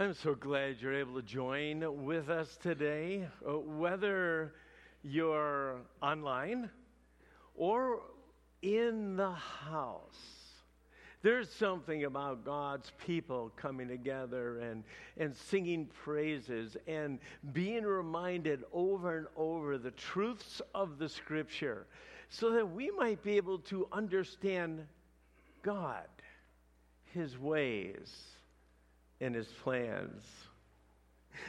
I'm so glad you're able to join with us today. Uh, whether you're online or in the house, there's something about God's people coming together and, and singing praises and being reminded over and over the truths of the Scripture so that we might be able to understand God, His ways and his plans.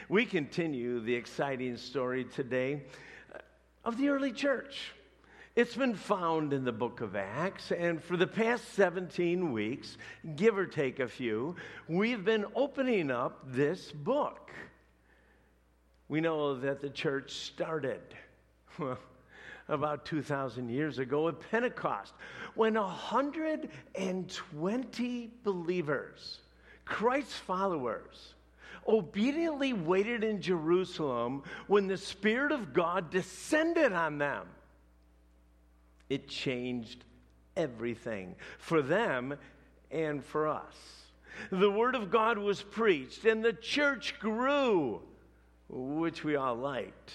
We continue the exciting story today uh, of the early church. It's been found in the book of Acts, and for the past 17 weeks, give or take a few, we've been opening up this book. We know that the church started well, about 2,000 years ago at Pentecost when 120 believers Christ's followers obediently waited in Jerusalem when the Spirit of God descended on them. It changed everything for them and for us. The Word of God was preached, and the church grew, which we all liked.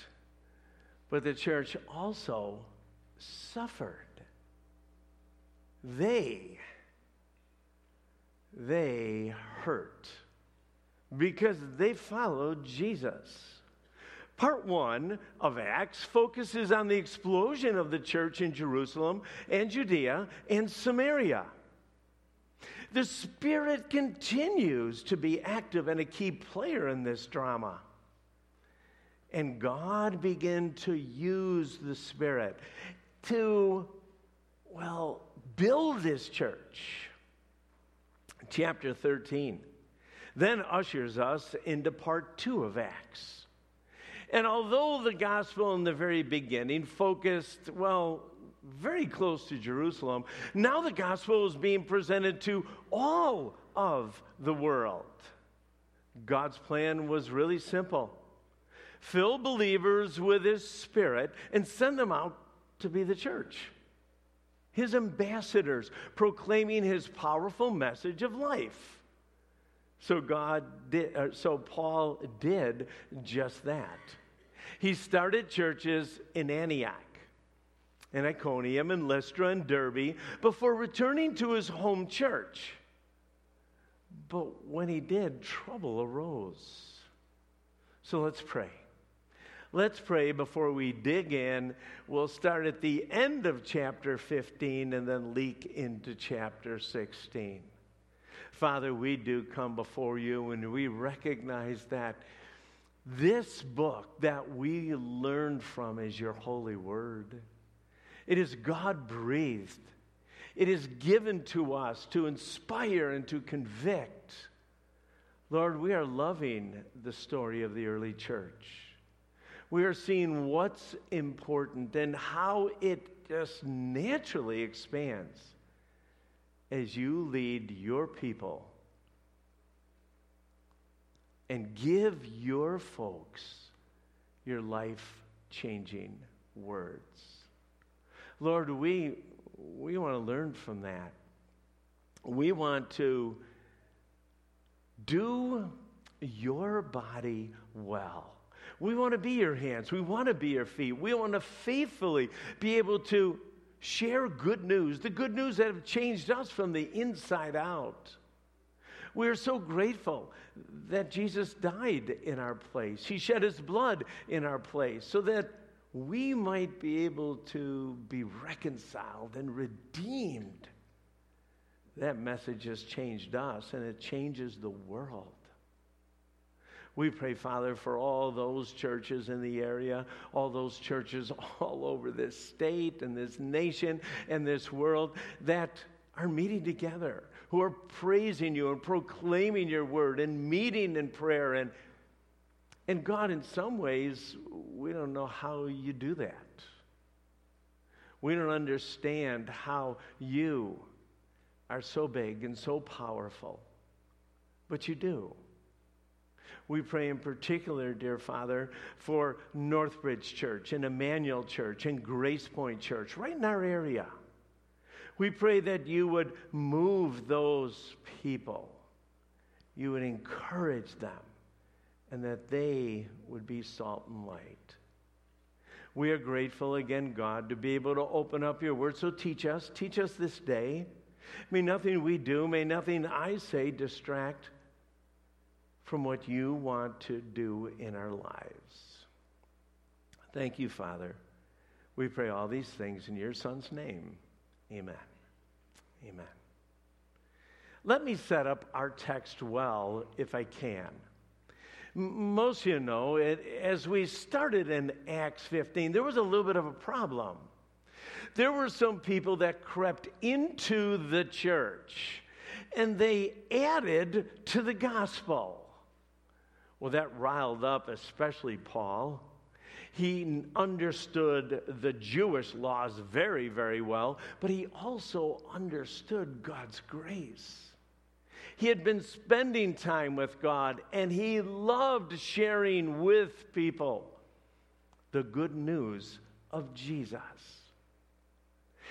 But the church also suffered. They they hurt because they followed Jesus. Part one of Acts focuses on the explosion of the church in Jerusalem and Judea and Samaria. The Spirit continues to be active and a key player in this drama. And God began to use the Spirit to, well, build this church chapter 13, then ushers us into part two of Acts. And although the gospel in the very beginning focused, well, very close to Jerusalem, now the gospel is being presented to all of the world. God's plan was really simple fill believers with his spirit and send them out to be the church his ambassadors, proclaiming his powerful message of life. So God did, uh, so Paul did just that. He started churches in Antioch, in Iconium, and Lystra and Derbe before returning to his home church. But when he did, trouble arose. So let's pray. Let's pray before we dig in. We'll start at the end of chapter 15 and then leak into chapter 16. Father, we do come before you and we recognize that this book that we learned from is your holy word. It is God breathed, it is given to us to inspire and to convict. Lord, we are loving the story of the early church we are seeing what's important and how it just naturally expands as you lead your people and give your folks your life changing words. Lord, we, we want to learn from that. We want to do your body well. We want to be your hands. We want to be your feet. We want to faithfully be able to share good news, the good news that have changed us from the inside out. We are so grateful that Jesus died in our place. He shed his blood in our place so that we might be able to be reconciled and redeemed. That message has changed us and it changes the world. We pray, Father, for all those churches in the area, all those churches all over this state and this nation and this world that are meeting together, who are praising you and proclaiming your word and meeting in prayer. And, and God, in some ways, we don't know how you do that. We don't understand how you are so big and so powerful, but you do. We pray in particular, dear Father, for Northbridge Church and Emmanuel Church and Grace Point Church right in our area. We pray that you would move those people you would encourage them and that they would be salt and light. We are grateful again, God, to be able to open up your word. So teach us, teach us this day. May nothing we do, may nothing I say distract from what you want to do in our lives. Thank you, Father. We pray all these things in your Son's name. Amen. Amen. Let me set up our text well if I can. Most of you know, it, as we started in Acts 15, there was a little bit of a problem. There were some people that crept into the church and they added to the gospel. Well, that riled up especially Paul. He understood the Jewish laws very, very well, but he also understood God's grace. He had been spending time with God and he loved sharing with people the good news of Jesus.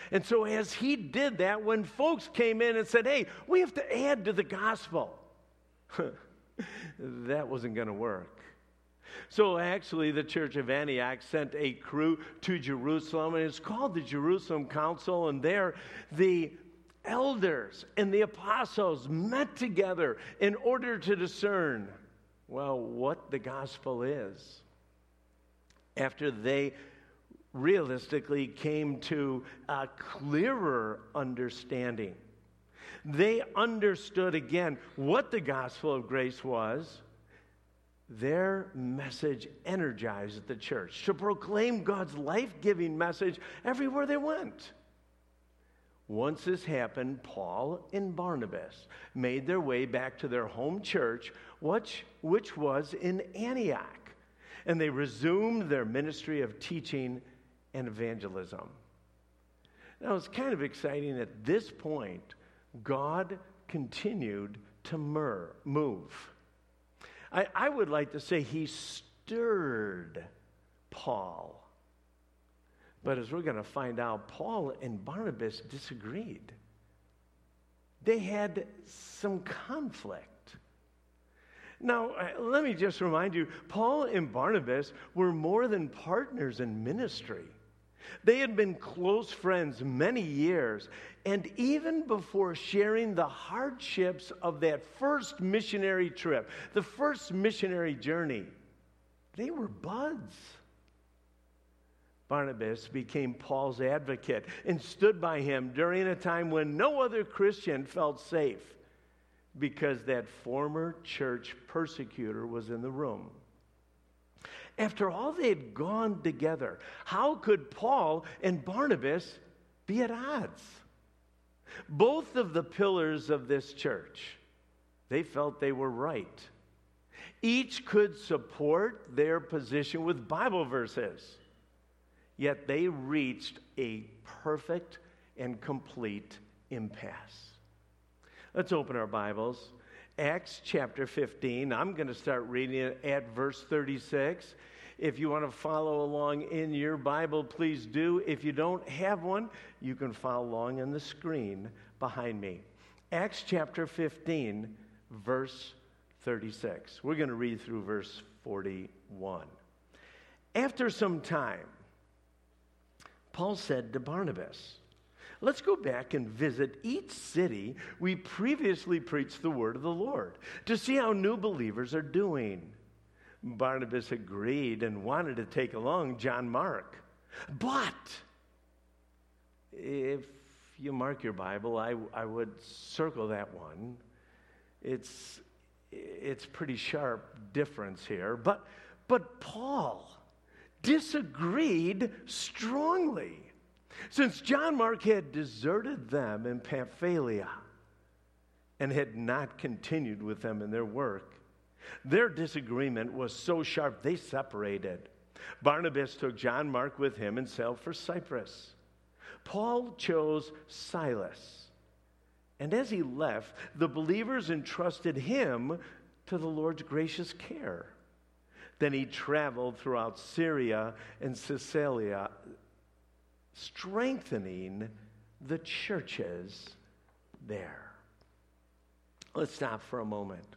And so, as he did that, when folks came in and said, Hey, we have to add to the gospel, that wasn't going to work. So, actually, the church of Antioch sent a crew to Jerusalem, and it's called the Jerusalem Council. And there, the elders and the apostles met together in order to discern, well, what the gospel is. After they realistically came to a clearer understanding, they understood again what the gospel of grace was. Their message energized the church to proclaim God's life giving message everywhere they went. Once this happened, Paul and Barnabas made their way back to their home church, which, which was in Antioch, and they resumed their ministry of teaching and evangelism. Now, it's kind of exciting at this point, God continued to mur- move. I, I would like to say he stirred Paul but as we're going to find out, Paul and Barnabas disagreed. They had some conflict. Now, uh, let me just remind you Paul and Barnabas were more than partners in ministry. They had been close friends many years, and even before sharing the hardships of that first missionary trip, the first missionary journey, they were buds. Barnabas became Paul's advocate and stood by him during a time when no other Christian felt safe because that former church persecutor was in the room. After all they had gone together, how could Paul and Barnabas be at odds? Both of the pillars of this church, they felt they were right. Each could support their position with Bible verses. Yet they reached a perfect and complete impasse. Let's open our Bibles. Acts chapter 15. I'm going to start reading it at verse 36. If you want to follow along in your Bible, please do. If you don't have one, you can follow along on the screen behind me. Acts chapter 15, verse 36. We're going to read through verse 41. After some time, Paul said to Barnabas, Let's go back and visit each city we previously preached the word of the Lord to see how new believers are doing. Barnabas agreed and wanted to take along John Mark. But if you mark your Bible, I, I would circle that one. It's, it's pretty sharp difference here. But, but Paul disagreed strongly. Since John Mark had deserted them in Pamphylia and had not continued with them in their work, their disagreement was so sharp they separated. Barnabas took John Mark with him and sailed for Cyprus. Paul chose Silas. And as he left, the believers entrusted him to the Lord's gracious care. Then he traveled throughout Syria and Cilicia, strengthening the churches there. Let's stop for a moment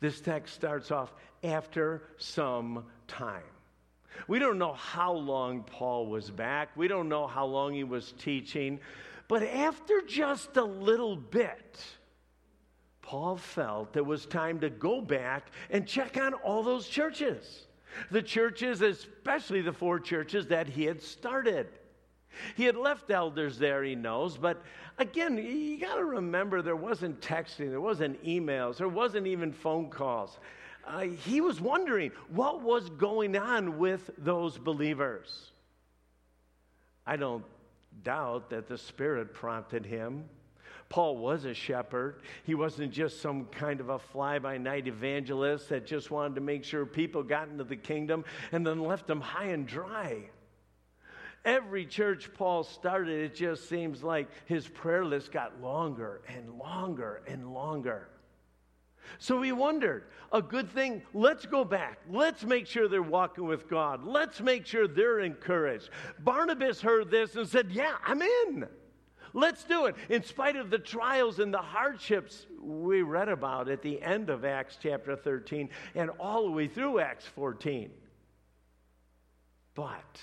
This text starts off after some time. We don't know how long Paul was back. We don't know how long he was teaching. But after just a little bit, Paul felt it was time to go back and check on all those churches. The churches, especially the four churches that he had started. He had left elders there, he knows, but again, you got to remember there wasn't texting, there wasn't emails, there wasn't even phone calls. Uh, he was wondering what was going on with those believers. I don't doubt that the Spirit prompted him. Paul was a shepherd. He wasn't just some kind of a fly by night evangelist that just wanted to make sure people got into the kingdom and then left them high and dry. Every church Paul started, it just seems like his prayer list got longer and longer and longer. So he wondered, a good thing, let's go back. Let's make sure they're walking with God. Let's make sure they're encouraged. Barnabas heard this and said, Yeah, I'm in. Let's do it. In spite of the trials and the hardships we read about at the end of Acts chapter 13 and all the way through Acts 14. But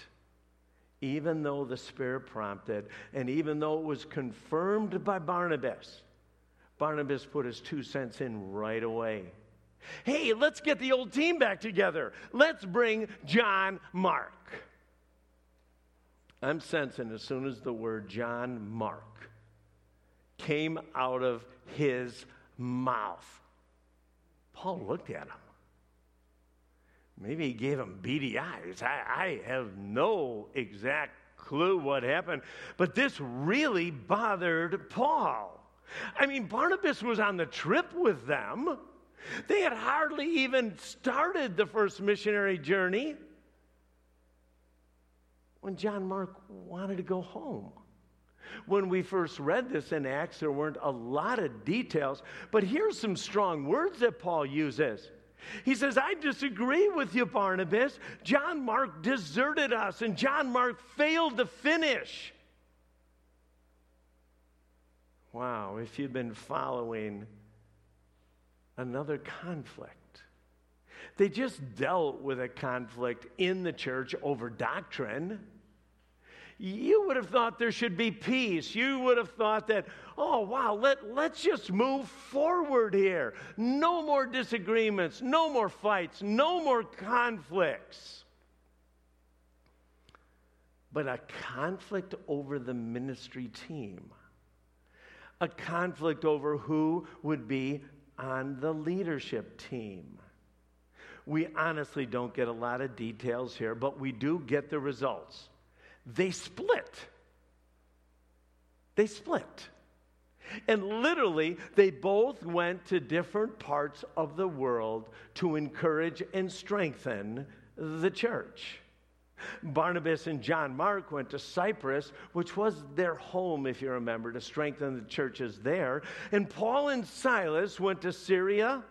even though the Spirit prompted, and even though it was confirmed by Barnabas, Barnabas put his two cents in right away. Hey, let's get the old team back together. Let's bring John Mark. I'm sensing as soon as the word John Mark came out of his mouth, Paul looked at him. Maybe he gave him beady eyes. I, I have no exact clue what happened, but this really bothered Paul. I mean, Barnabas was on the trip with them. They had hardly even started the first missionary journey when John Mark wanted to go home. When we first read this in Acts, there weren't a lot of details, but here's some strong words that Paul uses. He says, I disagree with you, Barnabas. John Mark deserted us, and John Mark failed to finish. Wow, if you've been following another conflict. They just dealt with a conflict in the church over doctrine. You would have thought there should be peace. You would have thought that, oh, wow, let, let's just move forward here. No more disagreements, no more fights, no more conflicts. But a conflict over the ministry team a conflict over who would be on the leadership team. We honestly don't get a lot of details here, but we do get the results. They split. They split. And literally, they both went to different parts of the world to encourage and strengthen the church. Barnabas and John Mark went to Cyprus, which was their home, if you remember, to strengthen the churches there. And Paul and Silas went to Syria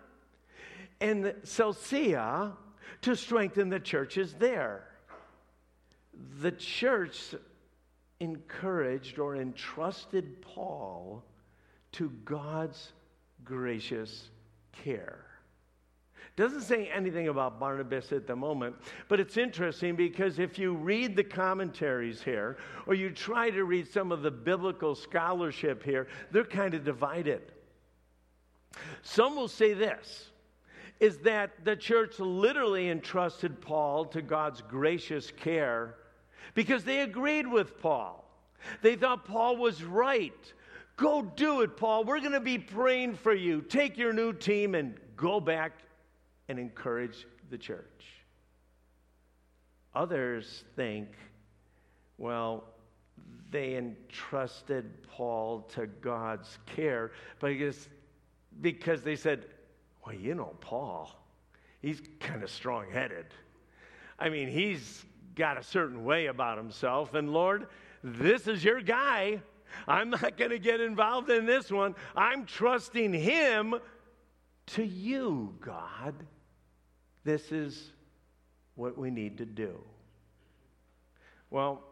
and Cilicia to strengthen the churches there. The church encouraged or entrusted Paul to God's gracious care. Doesn't say anything about Barnabas at the moment, but it's interesting because if you read the commentaries here, or you try to read some of the biblical scholarship here, they're kind of divided. Some will say this is that the church literally entrusted Paul to God's gracious care because they agreed with Paul. They thought Paul was right. Go do it, Paul. We're going to be praying for you. Take your new team and go back and encourage the church. Others think, well, they entrusted Paul to God's care because, because they said, well, you know, Paul, he's kind of strong headed. I mean, he's got a certain way about himself. And Lord, this is your guy. I'm not going to get involved in this one. I'm trusting him to you, God. This is what we need to do. Well,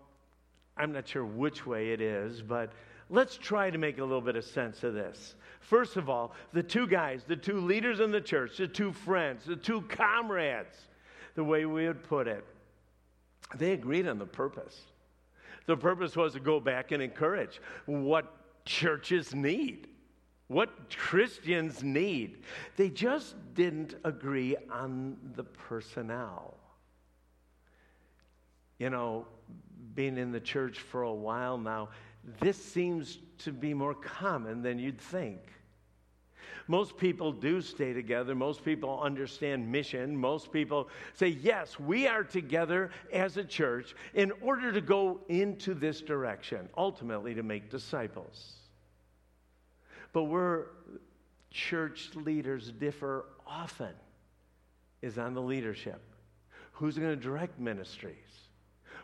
I'm not sure which way it is, but let's try to make a little bit of sense of this. First of all, the two guys, the two leaders in the church, the two friends, the two comrades, the way we would put it, they agreed on the purpose. The purpose was to go back and encourage what churches need, what Christians need. They just didn't agree on the personnel. You know, being in the church for a while now, this seems to be more common than you'd think. Most people do stay together. Most people understand mission. Most people say, yes, we are together as a church in order to go into this direction, ultimately to make disciples. But where church leaders differ often is on the leadership. Who's going to direct ministries?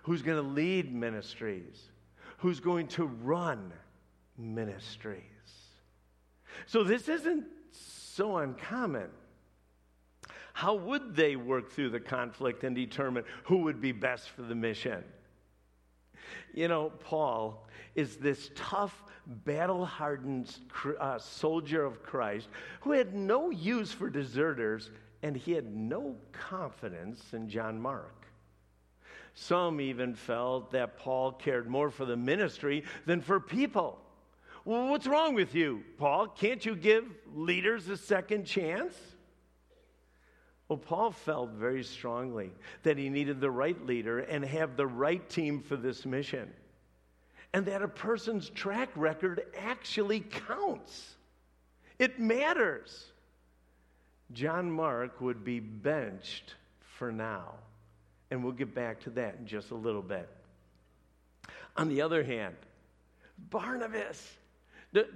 Who's going to lead ministries? Who's going to run ministries? So this isn't so uncommon. How would they work through the conflict and determine who would be best for the mission? You know, Paul is this tough, battle hardened uh, soldier of Christ who had no use for deserters and he had no confidence in John Mark. Some even felt that Paul cared more for the ministry than for people. Well, what's wrong with you, Paul? Can't you give leaders a second chance? Well, Paul felt very strongly that he needed the right leader and have the right team for this mission. And that a person's track record actually counts. It matters. John Mark would be benched for now. And we'll get back to that in just a little bit. On the other hand, Barnabas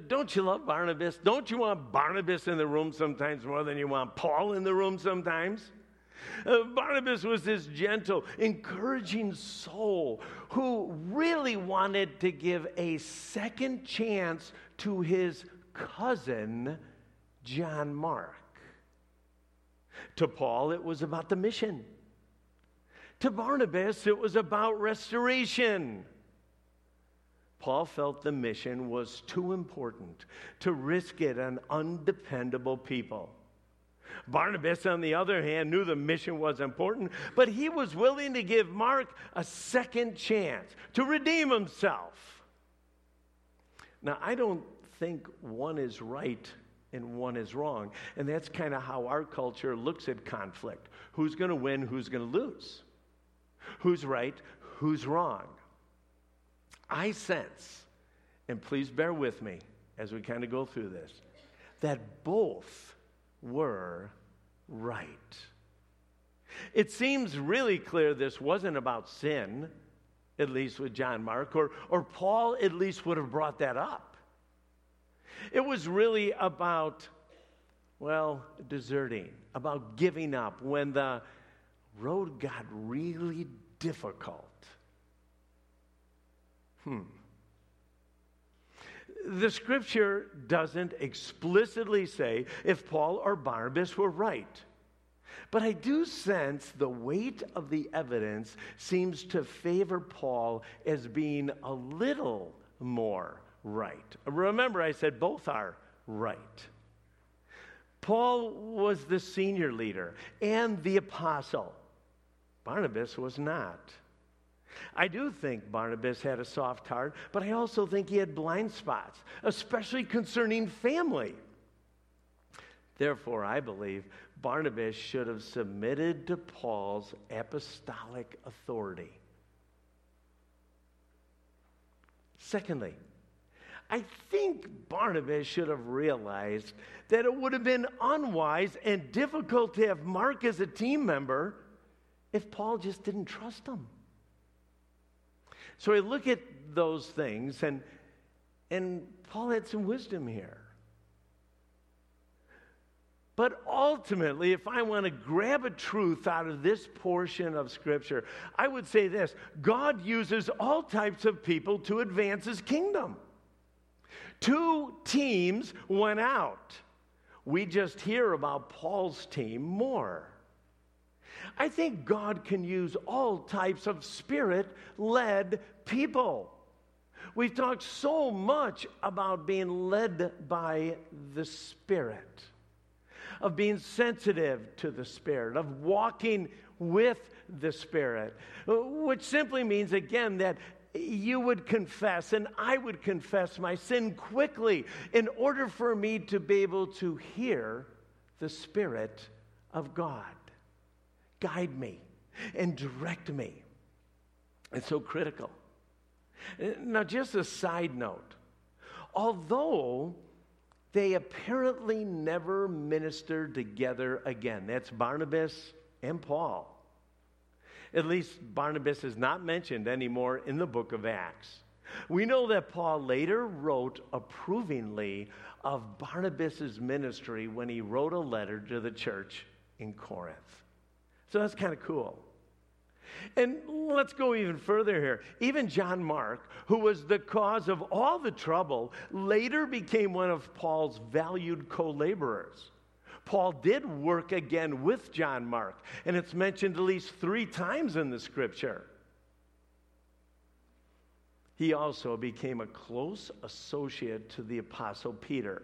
don't you love Barnabas? Don't you want Barnabas in the room sometimes more than you want Paul in the room sometimes? Uh, Barnabas was this gentle, encouraging soul who really wanted to give a second chance to his cousin, John Mark. To Paul, it was about the mission. To Barnabas, it was about restoration. Paul felt the mission was too important to risk it on undependable people. Barnabas, on the other hand, knew the mission was important, but he was willing to give Mark a second chance to redeem himself. Now, I don't think one is right and one is wrong. And that's kind of how our culture looks at conflict who's going to win, who's going to lose, who's right, who's wrong. I sense, and please bear with me as we kind of go through this, that both were right. It seems really clear this wasn't about sin, at least with John Mark, or, or Paul at least would have brought that up. It was really about, well, deserting, about giving up when the road got really difficult. Hmm. The scripture doesn't explicitly say if Paul or Barnabas were right. But I do sense the weight of the evidence seems to favor Paul as being a little more right. Remember, I said both are right. Paul was the senior leader and the apostle, Barnabas was not. I do think Barnabas had a soft heart, but I also think he had blind spots, especially concerning family. Therefore, I believe Barnabas should have submitted to Paul's apostolic authority. Secondly, I think Barnabas should have realized that it would have been unwise and difficult to have Mark as a team member if Paul just didn't trust him. So I look at those things, and, and Paul had some wisdom here. But ultimately, if I want to grab a truth out of this portion of Scripture, I would say this God uses all types of people to advance his kingdom. Two teams went out. We just hear about Paul's team more. I think God can use all types of spirit led people. We've talked so much about being led by the Spirit, of being sensitive to the Spirit, of walking with the Spirit, which simply means, again, that you would confess and I would confess my sin quickly in order for me to be able to hear the Spirit of God guide me and direct me. It's so critical. Now, just a side note although they apparently never ministered together again, that's Barnabas and Paul. At least Barnabas is not mentioned anymore in the book of Acts. We know that Paul later wrote approvingly of Barnabas' ministry when he wrote a letter to the church in Corinth. So that's kind of cool. And let's go even further here. Even John Mark, who was the cause of all the trouble, later became one of Paul's valued co laborers. Paul did work again with John Mark, and it's mentioned at least three times in the scripture. He also became a close associate to the Apostle Peter.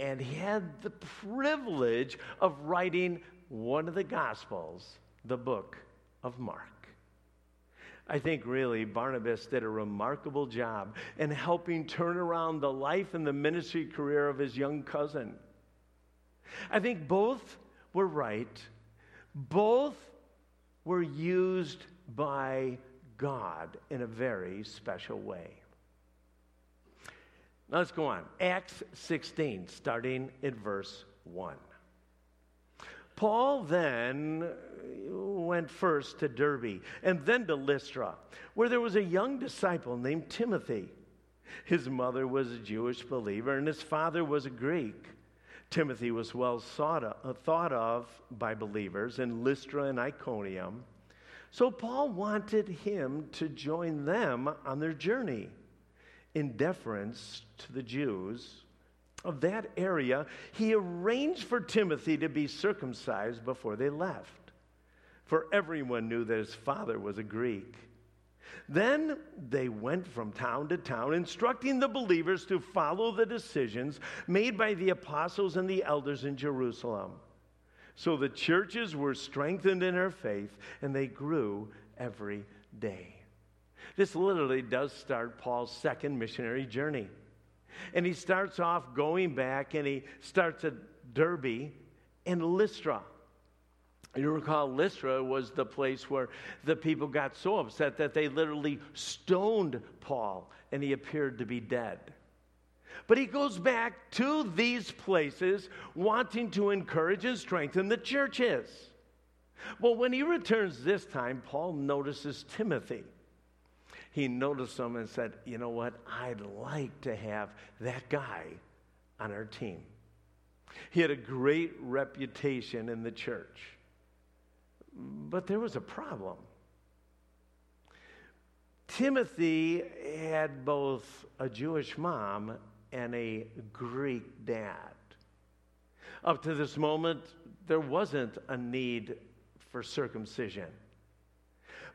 And he had the privilege of writing one of the Gospels, the book of Mark. I think really Barnabas did a remarkable job in helping turn around the life and the ministry career of his young cousin. I think both were right, both were used by God in a very special way. Now let's go on. Acts 16, starting at verse 1. Paul then went first to Derbe and then to Lystra, where there was a young disciple named Timothy. His mother was a Jewish believer and his father was a Greek. Timothy was well of, uh, thought of by believers in Lystra and Iconium. So Paul wanted him to join them on their journey in deference to the Jews of that area, he arranged for Timothy to be circumcised before they left. For everyone knew that his father was a Greek. Then they went from town to town, instructing the believers to follow the decisions made by the apostles and the elders in Jerusalem. So the churches were strengthened in their faith, and they grew every day. This literally does start Paul's second missionary journey. And he starts off going back and he starts at Derbe and Lystra. You recall Lystra was the place where the people got so upset that they literally stoned Paul and he appeared to be dead. But he goes back to these places wanting to encourage and strengthen the churches. Well, when he returns this time, Paul notices Timothy he noticed them and said, You know what? I'd like to have that guy on our team. He had a great reputation in the church. But there was a problem. Timothy had both a Jewish mom and a Greek dad. Up to this moment, there wasn't a need for circumcision.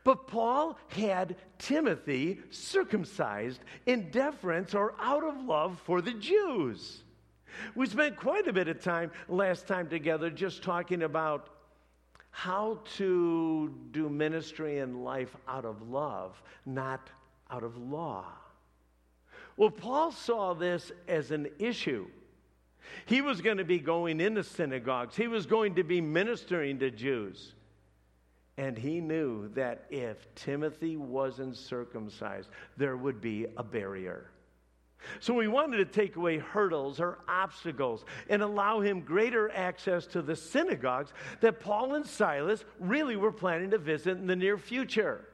But Paul had Timothy circumcised in deference or out of love for the Jews. We spent quite a bit of time last time together just talking about how to do ministry and life out of love, not out of law. Well, Paul saw this as an issue. He was going to be going into synagogues, he was going to be ministering to Jews. And he knew that if Timothy wasn't circumcised, there would be a barrier. So we wanted to take away hurdles or obstacles and allow him greater access to the synagogues that Paul and Silas really were planning to visit in the near future.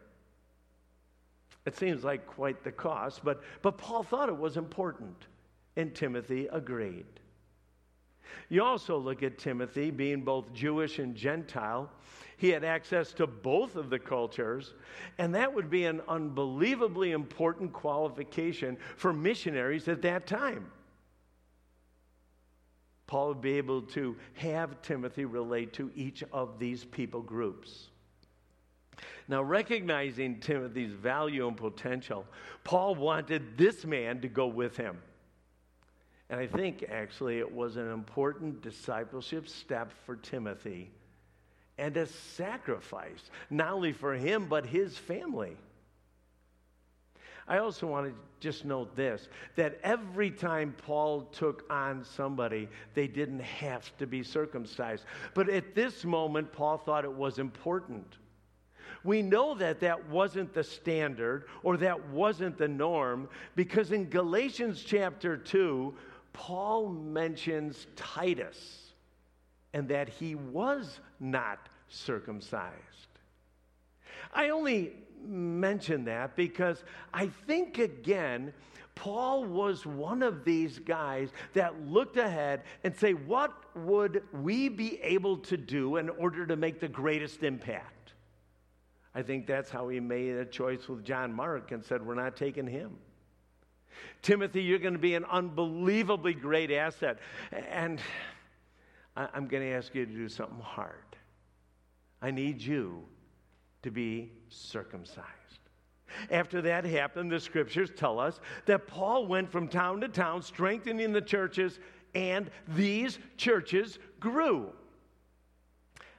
It seems like quite the cost, but, but Paul thought it was important, and Timothy agreed. You also look at Timothy being both Jewish and Gentile. He had access to both of the cultures, and that would be an unbelievably important qualification for missionaries at that time. Paul would be able to have Timothy relate to each of these people groups. Now, recognizing Timothy's value and potential, Paul wanted this man to go with him. And I think actually it was an important discipleship step for Timothy and a sacrifice, not only for him, but his family. I also want to just note this that every time Paul took on somebody, they didn't have to be circumcised. But at this moment, Paul thought it was important. We know that that wasn't the standard or that wasn't the norm because in Galatians chapter 2, Paul mentions Titus and that he was not circumcised. I only mention that because I think, again, Paul was one of these guys that looked ahead and say, what would we be able to do in order to make the greatest impact? I think that's how he made a choice with John Mark and said, we're not taking him. Timothy, you're going to be an unbelievably great asset. And I'm going to ask you to do something hard. I need you to be circumcised. After that happened, the scriptures tell us that Paul went from town to town, strengthening the churches, and these churches grew.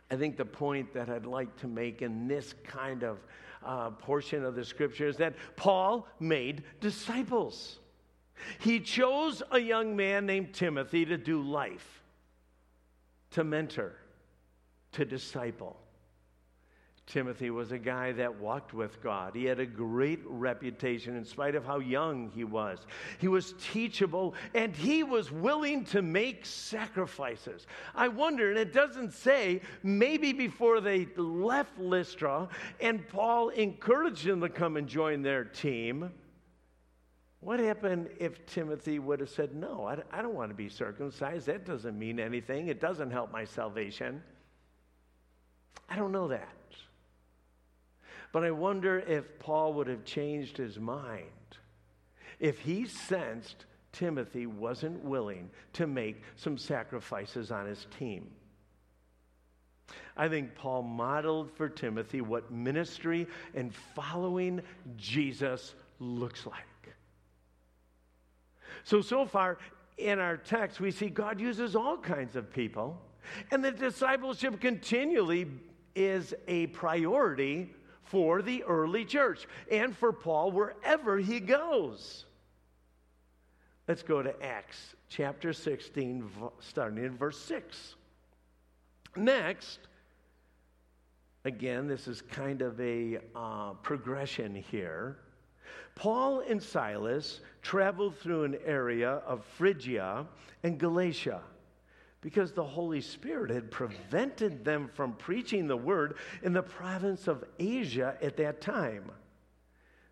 I think the point that I'd like to make in this kind of uh, portion of the scripture is that Paul made disciples. He chose a young man named Timothy to do life, to mentor, to disciple. Timothy was a guy that walked with God. He had a great reputation in spite of how young he was. He was teachable and he was willing to make sacrifices. I wonder, and it doesn't say, maybe before they left Lystra and Paul encouraged them to come and join their team. What happened if Timothy would have said, No, I, I don't want to be circumcised. That doesn't mean anything. It doesn't help my salvation. I don't know that. But I wonder if Paul would have changed his mind if he sensed Timothy wasn't willing to make some sacrifices on his team. I think Paul modeled for Timothy what ministry and following Jesus looks like. So, so far in our text, we see God uses all kinds of people, and the discipleship continually is a priority for the early church and for Paul wherever he goes. Let's go to Acts chapter 16, starting in verse 6. Next, again, this is kind of a uh, progression here. Paul and Silas traveled through an area of Phrygia and Galatia because the Holy Spirit had prevented them from preaching the word in the province of Asia at that time.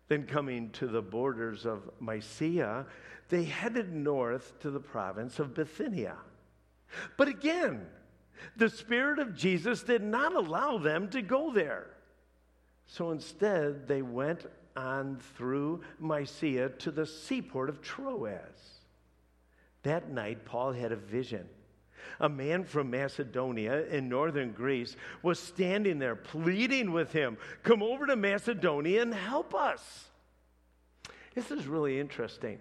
Then, coming to the borders of Mysia, they headed north to the province of Bithynia. But again, the Spirit of Jesus did not allow them to go there. So instead, they went on through Mysia to the seaport of Troas. That night, Paul had a vision a man from Macedonia in northern Greece, was standing there pleading with him, Come over to Macedonia and help us. This is really interesting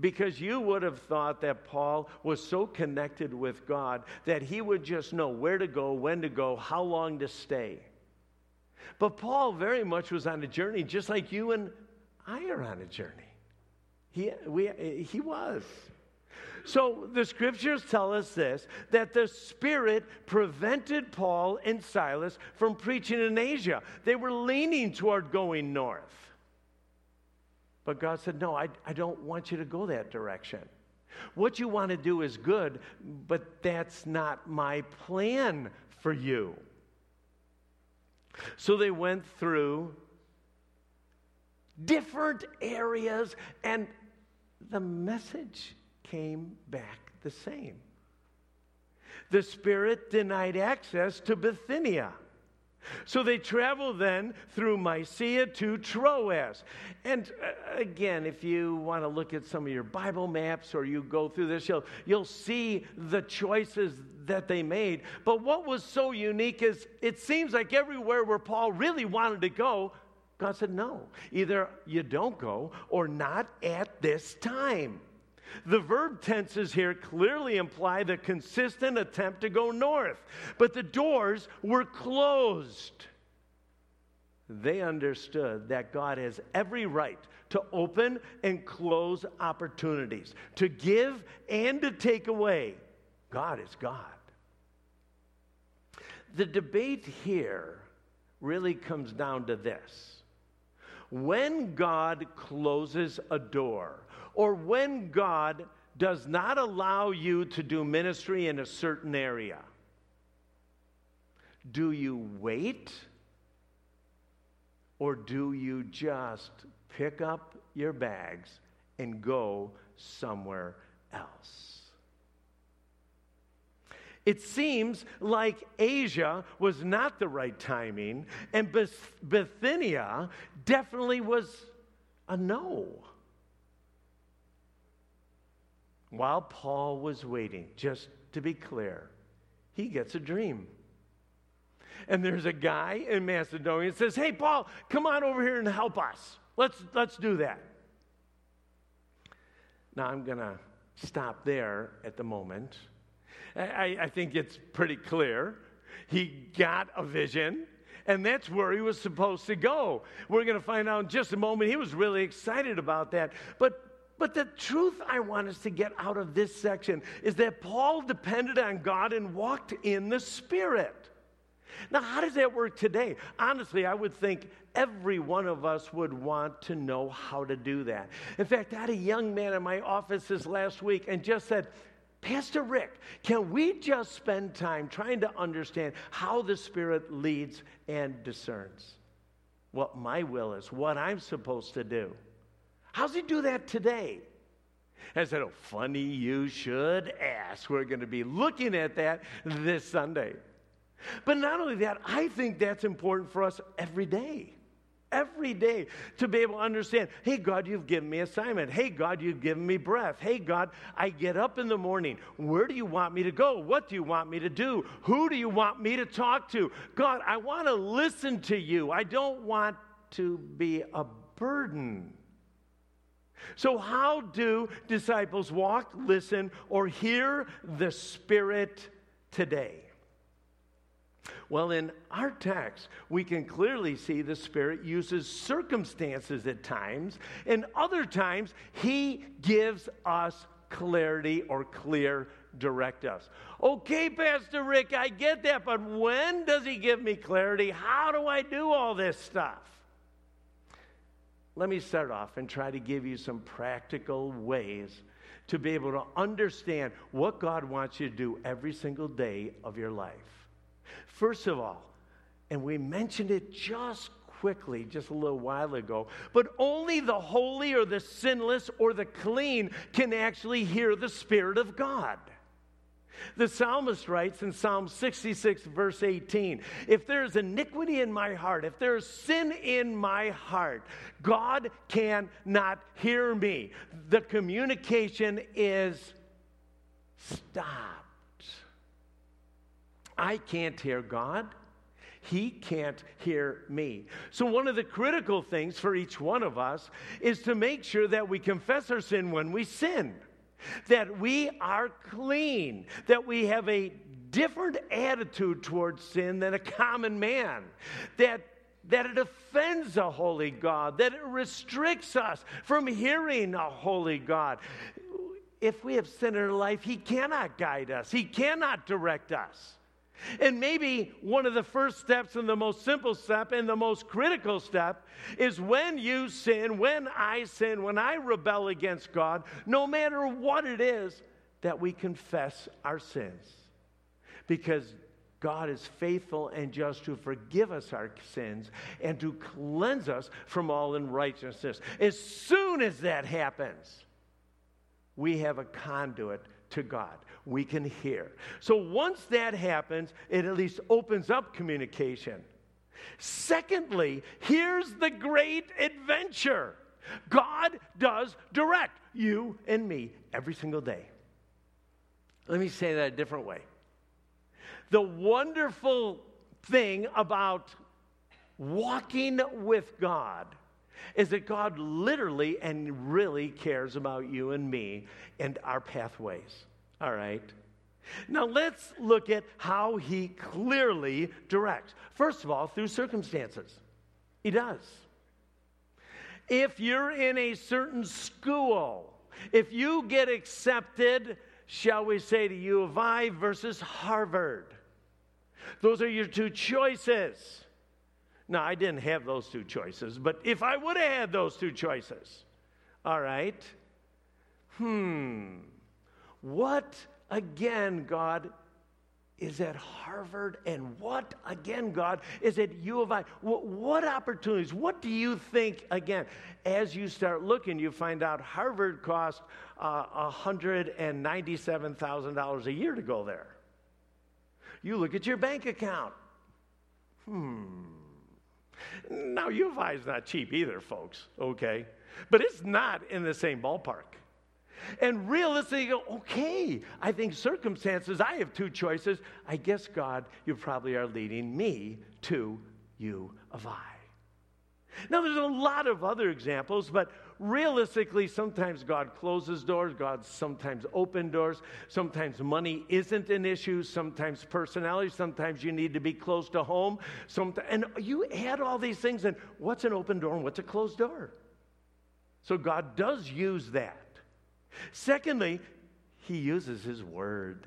because you would have thought that Paul was so connected with God that he would just know where to go, when to go, how long to stay. But Paul very much was on a journey, just like you and I are on a journey. He, we, he was. So the scriptures tell us this that the Spirit prevented Paul and Silas from preaching in Asia. They were leaning toward going north. But God said, No, I, I don't want you to go that direction. What you want to do is good, but that's not my plan for you. So they went through different areas, and the message came back the same. The Spirit denied access to Bithynia. So they travel then through Mysia to Troas. And uh, again, if you want to look at some of your Bible maps or you go through this, you'll, you'll see the choices that they made. But what was so unique is it seems like everywhere where Paul really wanted to go, God said, no. Either you don't go or not at this time. The verb tenses here clearly imply the consistent attempt to go north, but the doors were closed. They understood that God has every right to open and close opportunities, to give and to take away. God is God. The debate here really comes down to this. When God closes a door, or when God does not allow you to do ministry in a certain area, do you wait or do you just pick up your bags and go somewhere else? It seems like Asia was not the right timing, and Bithynia definitely was a no. While Paul was waiting, just to be clear, he gets a dream. And there's a guy in Macedonia that says, Hey, Paul, come on over here and help us. Let's, let's do that. Now, I'm going to stop there at the moment. I, I think it's pretty clear. He got a vision, and that's where he was supposed to go. We're going to find out in just a moment. He was really excited about that. But but the truth I want us to get out of this section is that Paul depended on God and walked in the Spirit. Now, how does that work today? Honestly, I would think every one of us would want to know how to do that. In fact, I had a young man in my office this last week and just said, Pastor Rick, can we just spend time trying to understand how the Spirit leads and discerns? What my will is, what I'm supposed to do. How's he do that today? I said, Oh, funny you should ask. We're going to be looking at that this Sunday. But not only that, I think that's important for us every day. Every day to be able to understand, hey, God, you've given me assignment. Hey, God, you've given me breath. Hey, God, I get up in the morning. Where do you want me to go? What do you want me to do? Who do you want me to talk to? God, I want to listen to you. I don't want to be a burden. So, how do disciples walk, listen, or hear the Spirit today? Well, in our text, we can clearly see the Spirit uses circumstances at times, and other times, He gives us clarity or clear directives. Okay, Pastor Rick, I get that, but when does He give me clarity? How do I do all this stuff? Let me start off and try to give you some practical ways to be able to understand what God wants you to do every single day of your life. First of all, and we mentioned it just quickly just a little while ago, but only the holy or the sinless or the clean can actually hear the Spirit of God. The psalmist writes in Psalm 66, verse 18 If there is iniquity in my heart, if there is sin in my heart, God cannot hear me. The communication is stopped. I can't hear God. He can't hear me. So, one of the critical things for each one of us is to make sure that we confess our sin when we sin that we are clean, that we have a different attitude towards sin than a common man, that that it offends a holy God, that it restricts us from hearing a holy God. If we have sin in our life, He cannot guide us, He cannot direct us. And maybe one of the first steps and the most simple step and the most critical step is when you sin, when I sin, when I rebel against God, no matter what it is, that we confess our sins. Because God is faithful and just to forgive us our sins and to cleanse us from all unrighteousness. As soon as that happens, we have a conduit to God we can hear. So once that happens, it at least opens up communication. Secondly, here's the great adventure God does direct you and me every single day. Let me say that a different way. The wonderful thing about walking with God is that God literally and really cares about you and me and our pathways. All right? Now let's look at how he clearly directs. First of all, through circumstances. He does. If you're in a certain school, if you get accepted, shall we say, to U of I versus Harvard, those are your two choices. Now, I didn't have those two choices, but if I would have had those two choices, all right, hmm, what again, God, is at Harvard, and what again, God, is at U of I? What, what, opportunities? What do you think again? As you start looking, you find out Harvard cost uh, $197,000 a year to go there. You look at your bank account. Hmm. Now, U of I is not cheap either, folks, okay? But it's not in the same ballpark. And realistically, go, okay, I think circumstances, I have two choices. I guess, God, you probably are leading me to U of I. Now, there's a lot of other examples, but realistically, sometimes God closes doors, God sometimes open doors. Sometimes money isn't an issue, sometimes personality, sometimes you need to be close to home. Sometimes, and you add all these things, and what's an open door and what's a closed door? So God does use that. Secondly, he uses his word.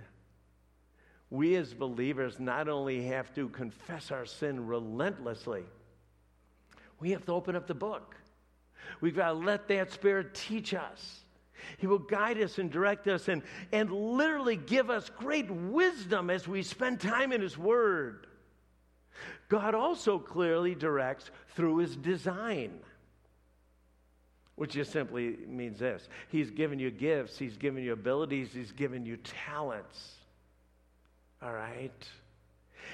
We as believers not only have to confess our sin relentlessly, we have to open up the book. We've got to let that Spirit teach us. He will guide us and direct us and, and literally give us great wisdom as we spend time in His Word. God also clearly directs through His design which just simply means this He's given you gifts, He's given you abilities, He's given you talents. All right?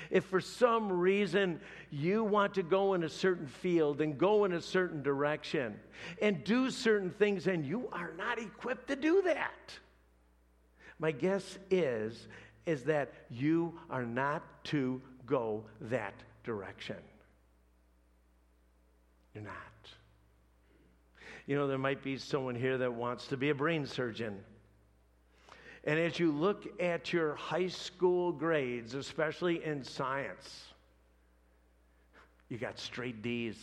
If for some reason you want to go in a certain field and go in a certain direction and do certain things and you are not equipped to do that, my guess is is that you are not to go that direction. You're not. You know, there might be someone here that wants to be a brain surgeon. And as you look at your high school grades, especially in science, you got straight D's.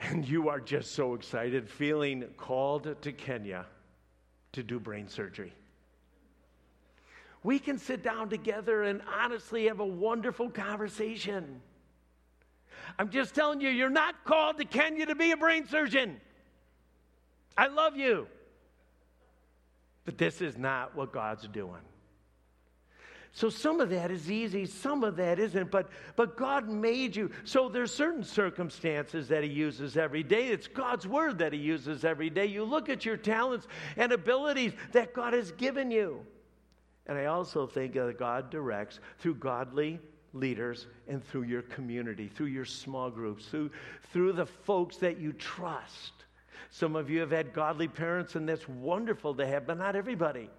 And you are just so excited, feeling called to Kenya to do brain surgery. We can sit down together and honestly have a wonderful conversation. I'm just telling you, you're not called to Kenya to be a brain surgeon. I love you. But this is not what God's doing. So some of that is easy, some of that isn't, but but God made you. So there's certain circumstances that he uses every day. It's God's word that he uses every day. You look at your talents and abilities that God has given you. And I also think that God directs through godly leaders and through your community, through your small groups, through, through the folks that you trust. Some of you have had godly parents, and that's wonderful to have, but not everybody.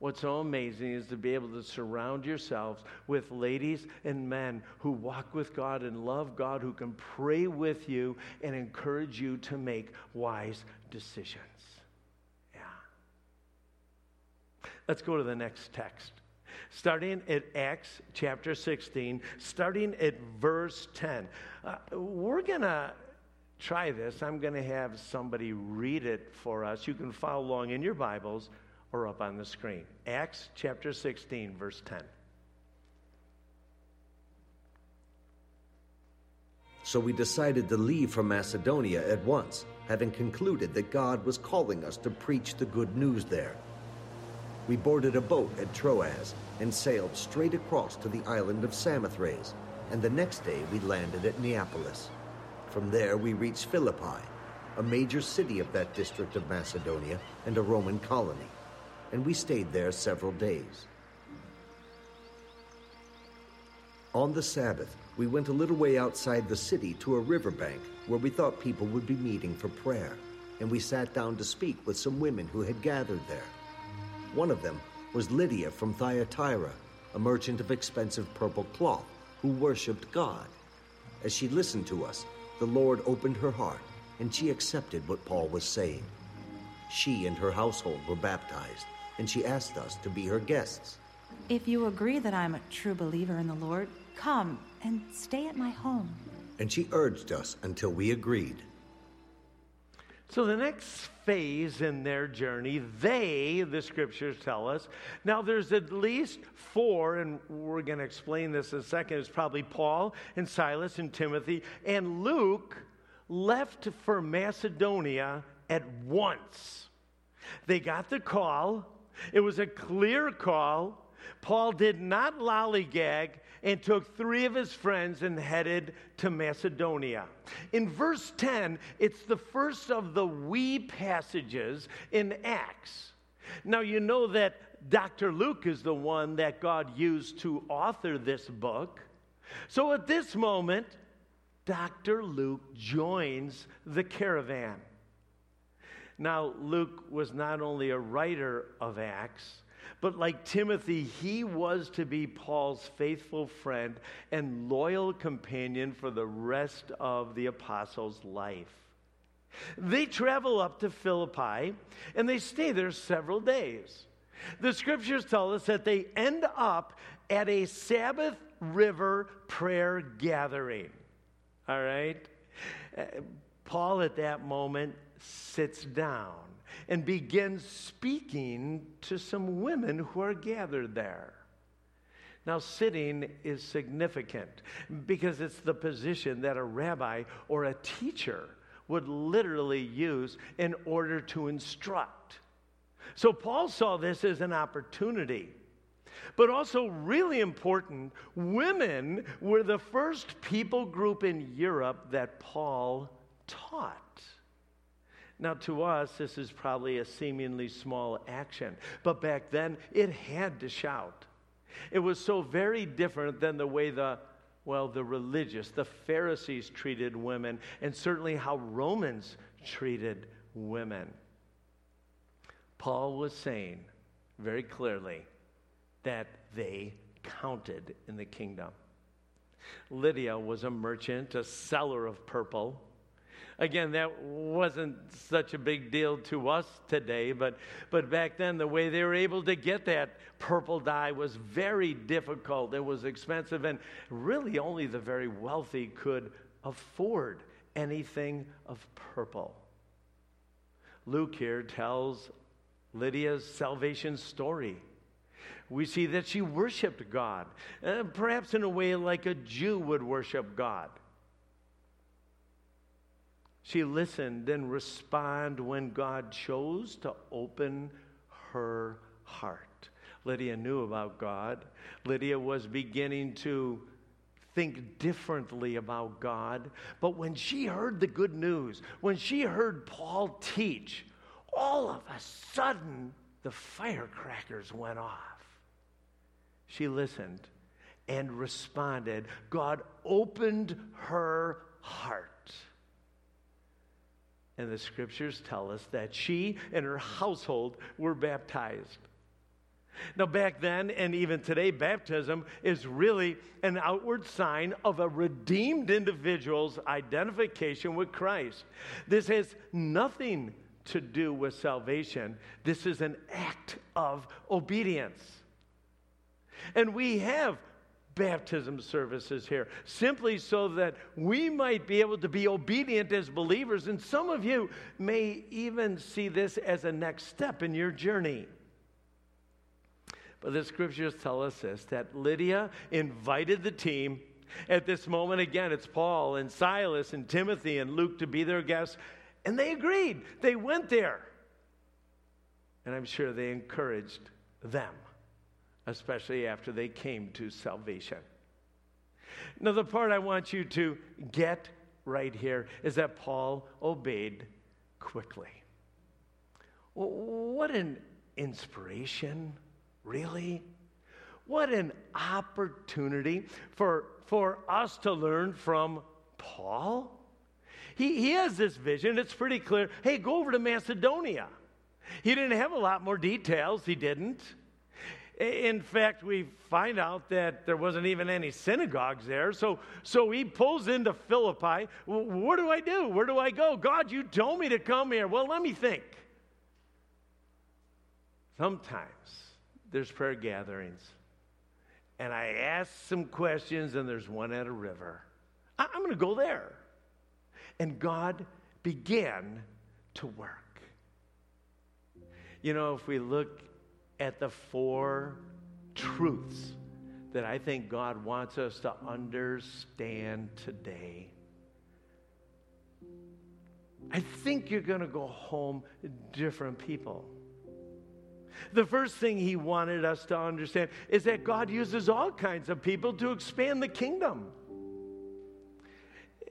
What's so amazing is to be able to surround yourselves with ladies and men who walk with God and love God, who can pray with you and encourage you to make wise decisions. Yeah. Let's go to the next text starting at Acts chapter 16, starting at verse 10. Uh, we're going to try this. I'm going to have somebody read it for us. You can follow along in your Bibles or up on the screen. Acts chapter 16, verse 10. So we decided to leave for Macedonia at once, having concluded that God was calling us to preach the good news there. We boarded a boat at Troas and sailed straight across to the island of Samothrace, and the next day we landed at Neapolis. From there we reached Philippi, a major city of that district of Macedonia and a Roman colony, and we stayed there several days. On the Sabbath, we went a little way outside the city to a riverbank where we thought people would be meeting for prayer, and we sat down to speak with some women who had gathered there. One of them was Lydia from Thyatira, a merchant of expensive purple cloth who worshipped God. As she listened to us, the Lord opened her heart, and she accepted what Paul was saying. She and her household were baptized, and she asked us to be her guests. If you agree that I'm a true believer in the Lord, come and stay at my home. And she urged us until we agreed. So, the next phase in their journey, they, the scriptures tell us, now there's at least four, and we're going to explain this in a second. It's probably Paul and Silas and Timothy, and Luke left for Macedonia at once. They got the call, it was a clear call. Paul did not lollygag and took three of his friends and headed to Macedonia. In verse 10, it's the first of the we passages in Acts. Now, you know that Dr. Luke is the one that God used to author this book. So at this moment, Dr. Luke joins the caravan. Now, Luke was not only a writer of Acts, but like Timothy, he was to be Paul's faithful friend and loyal companion for the rest of the apostles' life. They travel up to Philippi and they stay there several days. The scriptures tell us that they end up at a Sabbath River prayer gathering. All right? Uh, Paul at that moment sits down and begins speaking to some women who are gathered there. Now, sitting is significant because it's the position that a rabbi or a teacher would literally use in order to instruct. So, Paul saw this as an opportunity. But also, really important, women were the first people group in Europe that Paul taught. Now, to us, this is probably a seemingly small action, but back then it had to shout. It was so very different than the way the, well, the religious, the Pharisees treated women, and certainly how Romans treated women. Paul was saying very clearly that they counted in the kingdom. Lydia was a merchant, a seller of purple. Again, that wasn't such a big deal to us today, but, but back then, the way they were able to get that purple dye was very difficult. It was expensive, and really only the very wealthy could afford anything of purple. Luke here tells Lydia's salvation story. We see that she worshiped God, perhaps in a way like a Jew would worship God. She listened and responded when God chose to open her heart. Lydia knew about God. Lydia was beginning to think differently about God. But when she heard the good news, when she heard Paul teach, all of a sudden the firecrackers went off. She listened and responded. God opened her heart. And the scriptures tell us that she and her household were baptized. Now, back then and even today, baptism is really an outward sign of a redeemed individual's identification with Christ. This has nothing to do with salvation, this is an act of obedience. And we have baptism services here, simply so that we might be able to be obedient as believers. And some of you may even see this as a next step in your journey. But the scriptures tell us this that Lydia invited the team. At this moment, again, it's Paul and Silas and Timothy and Luke to be their guests, and they agreed. They went there. And I'm sure they encouraged them especially after they came to salvation. Now, the part I want you to get right here is that Paul obeyed quickly. What an inspiration, really. What an opportunity for, for us to learn from Paul. He, he has this vision, it's pretty clear. Hey, go over to Macedonia. He didn't have a lot more details, he didn't. In fact, we find out that there wasn't even any synagogues there. So, so he pulls into Philippi. What do I do? Where do I go? God, you told me to come here. Well, let me think. Sometimes there's prayer gatherings, and I ask some questions, and there's one at a river. I'm going to go there. And God began to work. You know, if we look at the four truths that I think God wants us to understand today, I think you're going to go home different people. The first thing he wanted us to understand is that God uses all kinds of people to expand the kingdom.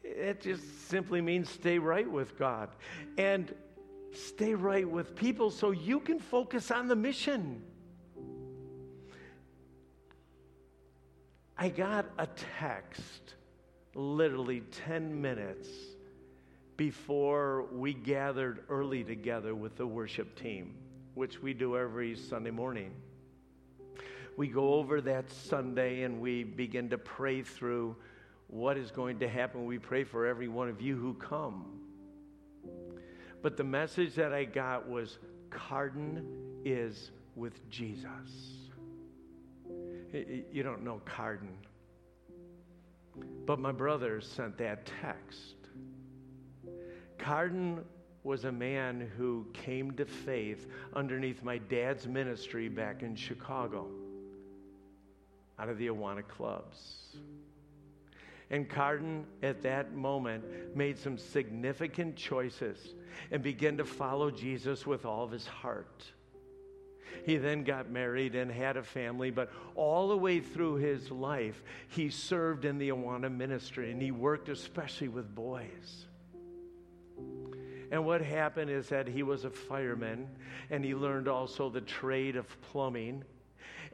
It just simply means stay right with God. And stay right with people so you can focus on the mission. I got a text literally 10 minutes before we gathered early together with the worship team, which we do every Sunday morning. We go over that Sunday and we begin to pray through what is going to happen. We pray for every one of you who come. But the message that I got was Carden is with Jesus. You don't know Carden. But my brother sent that text. Carden was a man who came to faith underneath my dad's ministry back in Chicago out of the Awana clubs. And Carden, at that moment, made some significant choices and began to follow Jesus with all of his heart. He then got married and had a family, but all the way through his life, he served in the Awana ministry and he worked especially with boys. And what happened is that he was a fireman and he learned also the trade of plumbing.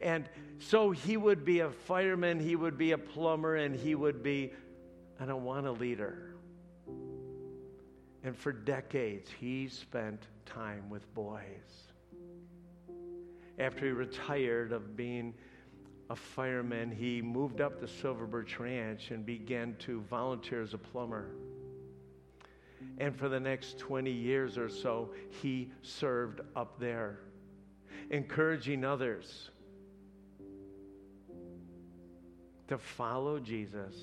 And so he would be a fireman, he would be a plumber, and he would be an Awana leader. And for decades, he spent time with boys. After he retired of being a fireman, he moved up to Silver Birch Ranch and began to volunteer as a plumber. And for the next 20 years or so, he served up there, encouraging others to follow Jesus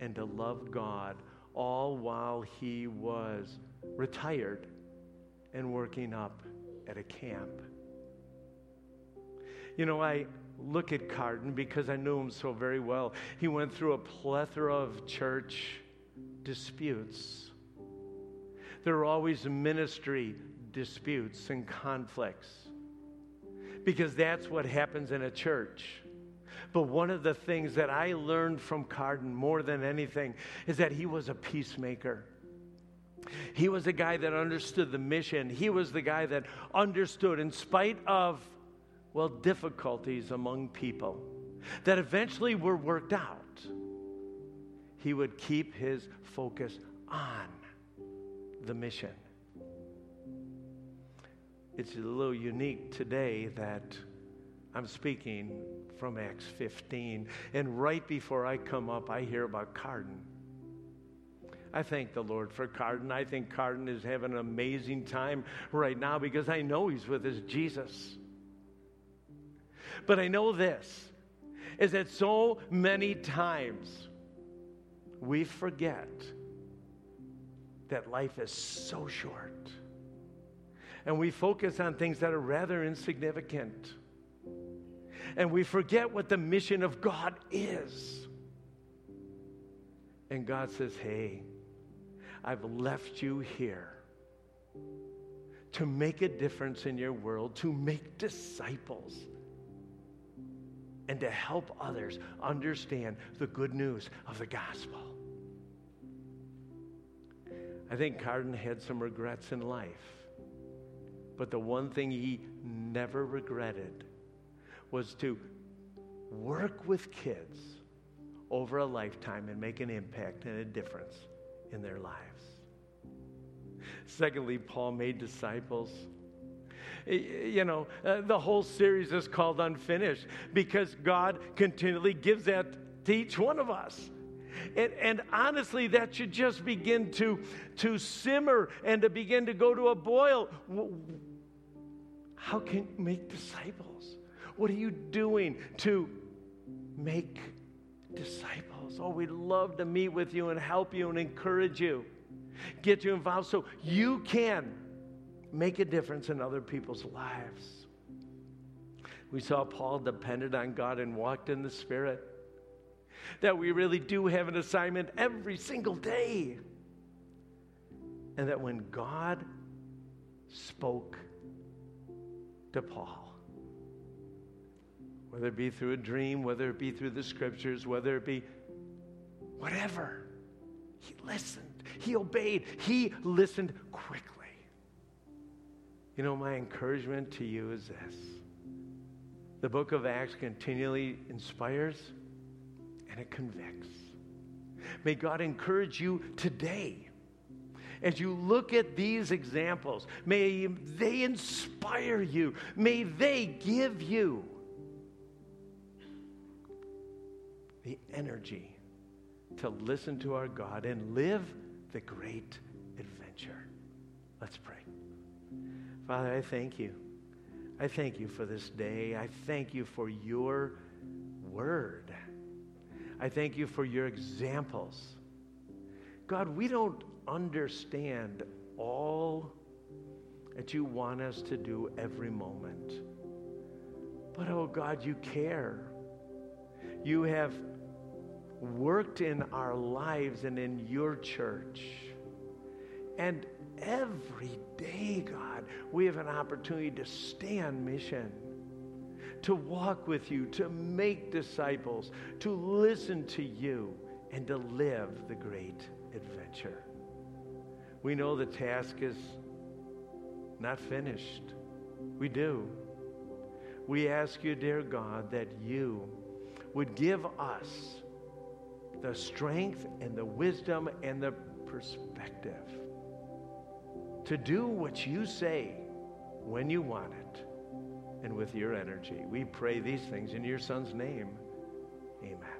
and to love God, all while he was retired and working up at a camp. You know, I look at Carden because I knew him so very well. He went through a plethora of church disputes. There are always ministry disputes and conflicts because that's what happens in a church. But one of the things that I learned from Carden more than anything is that he was a peacemaker. He was a guy that understood the mission. He was the guy that understood, in spite of, well, difficulties among people that eventually were worked out, he would keep his focus on the mission. It's a little unique today that I'm speaking from Acts 15. And right before I come up, I hear about Carden. I thank the Lord for Carden. I think Carden is having an amazing time right now because I know he's with his Jesus. But I know this is that so many times we forget that life is so short. And we focus on things that are rather insignificant and we forget what the mission of God is. And God says, Hey, I've left you here to make a difference in your world, to make disciples, and to help others understand the good news of the gospel. I think Carden had some regrets in life, but the one thing he never regretted was to work with kids over a lifetime and make an impact and a difference in their lives. Secondly, Paul made disciples. You know, uh, the whole series is called Unfinished because God continually gives that to each one of us. And, and, honestly, that should just begin to, to simmer and to begin to go to a boil. How can you make disciples? What are you doing to make disciples? Oh, we'd love to meet with you and help you and encourage you, get you involved so you can make a difference in other people's lives. We saw Paul depended on God and walked in the Spirit. That we really do have an assignment every single day. And that when God spoke to Paul, whether it be through a dream, whether it be through the scriptures, whether it be whatever, he listened, he obeyed, he listened quickly. You know, my encouragement to you is this the book of Acts continually inspires and it convicts. May God encourage you today as you look at these examples. May they inspire you. May they give you the energy to listen to our God and live the great adventure. Let's pray. Father, I thank you. I thank you for this day. I thank you for your word. I thank you for your examples. God, we don't understand all that you want us to do every moment. But oh God, you care. You have worked in our lives and in your church. And every day, God, we have an opportunity to stay on mission, to walk with you, to make disciples, to listen to you, and to live the great adventure. We know the task is not finished. We do. We ask you, dear God, that you would give us the strength and the wisdom and the perspective to do what you say when you want it and with your energy. We pray these things in your son's name. Amen.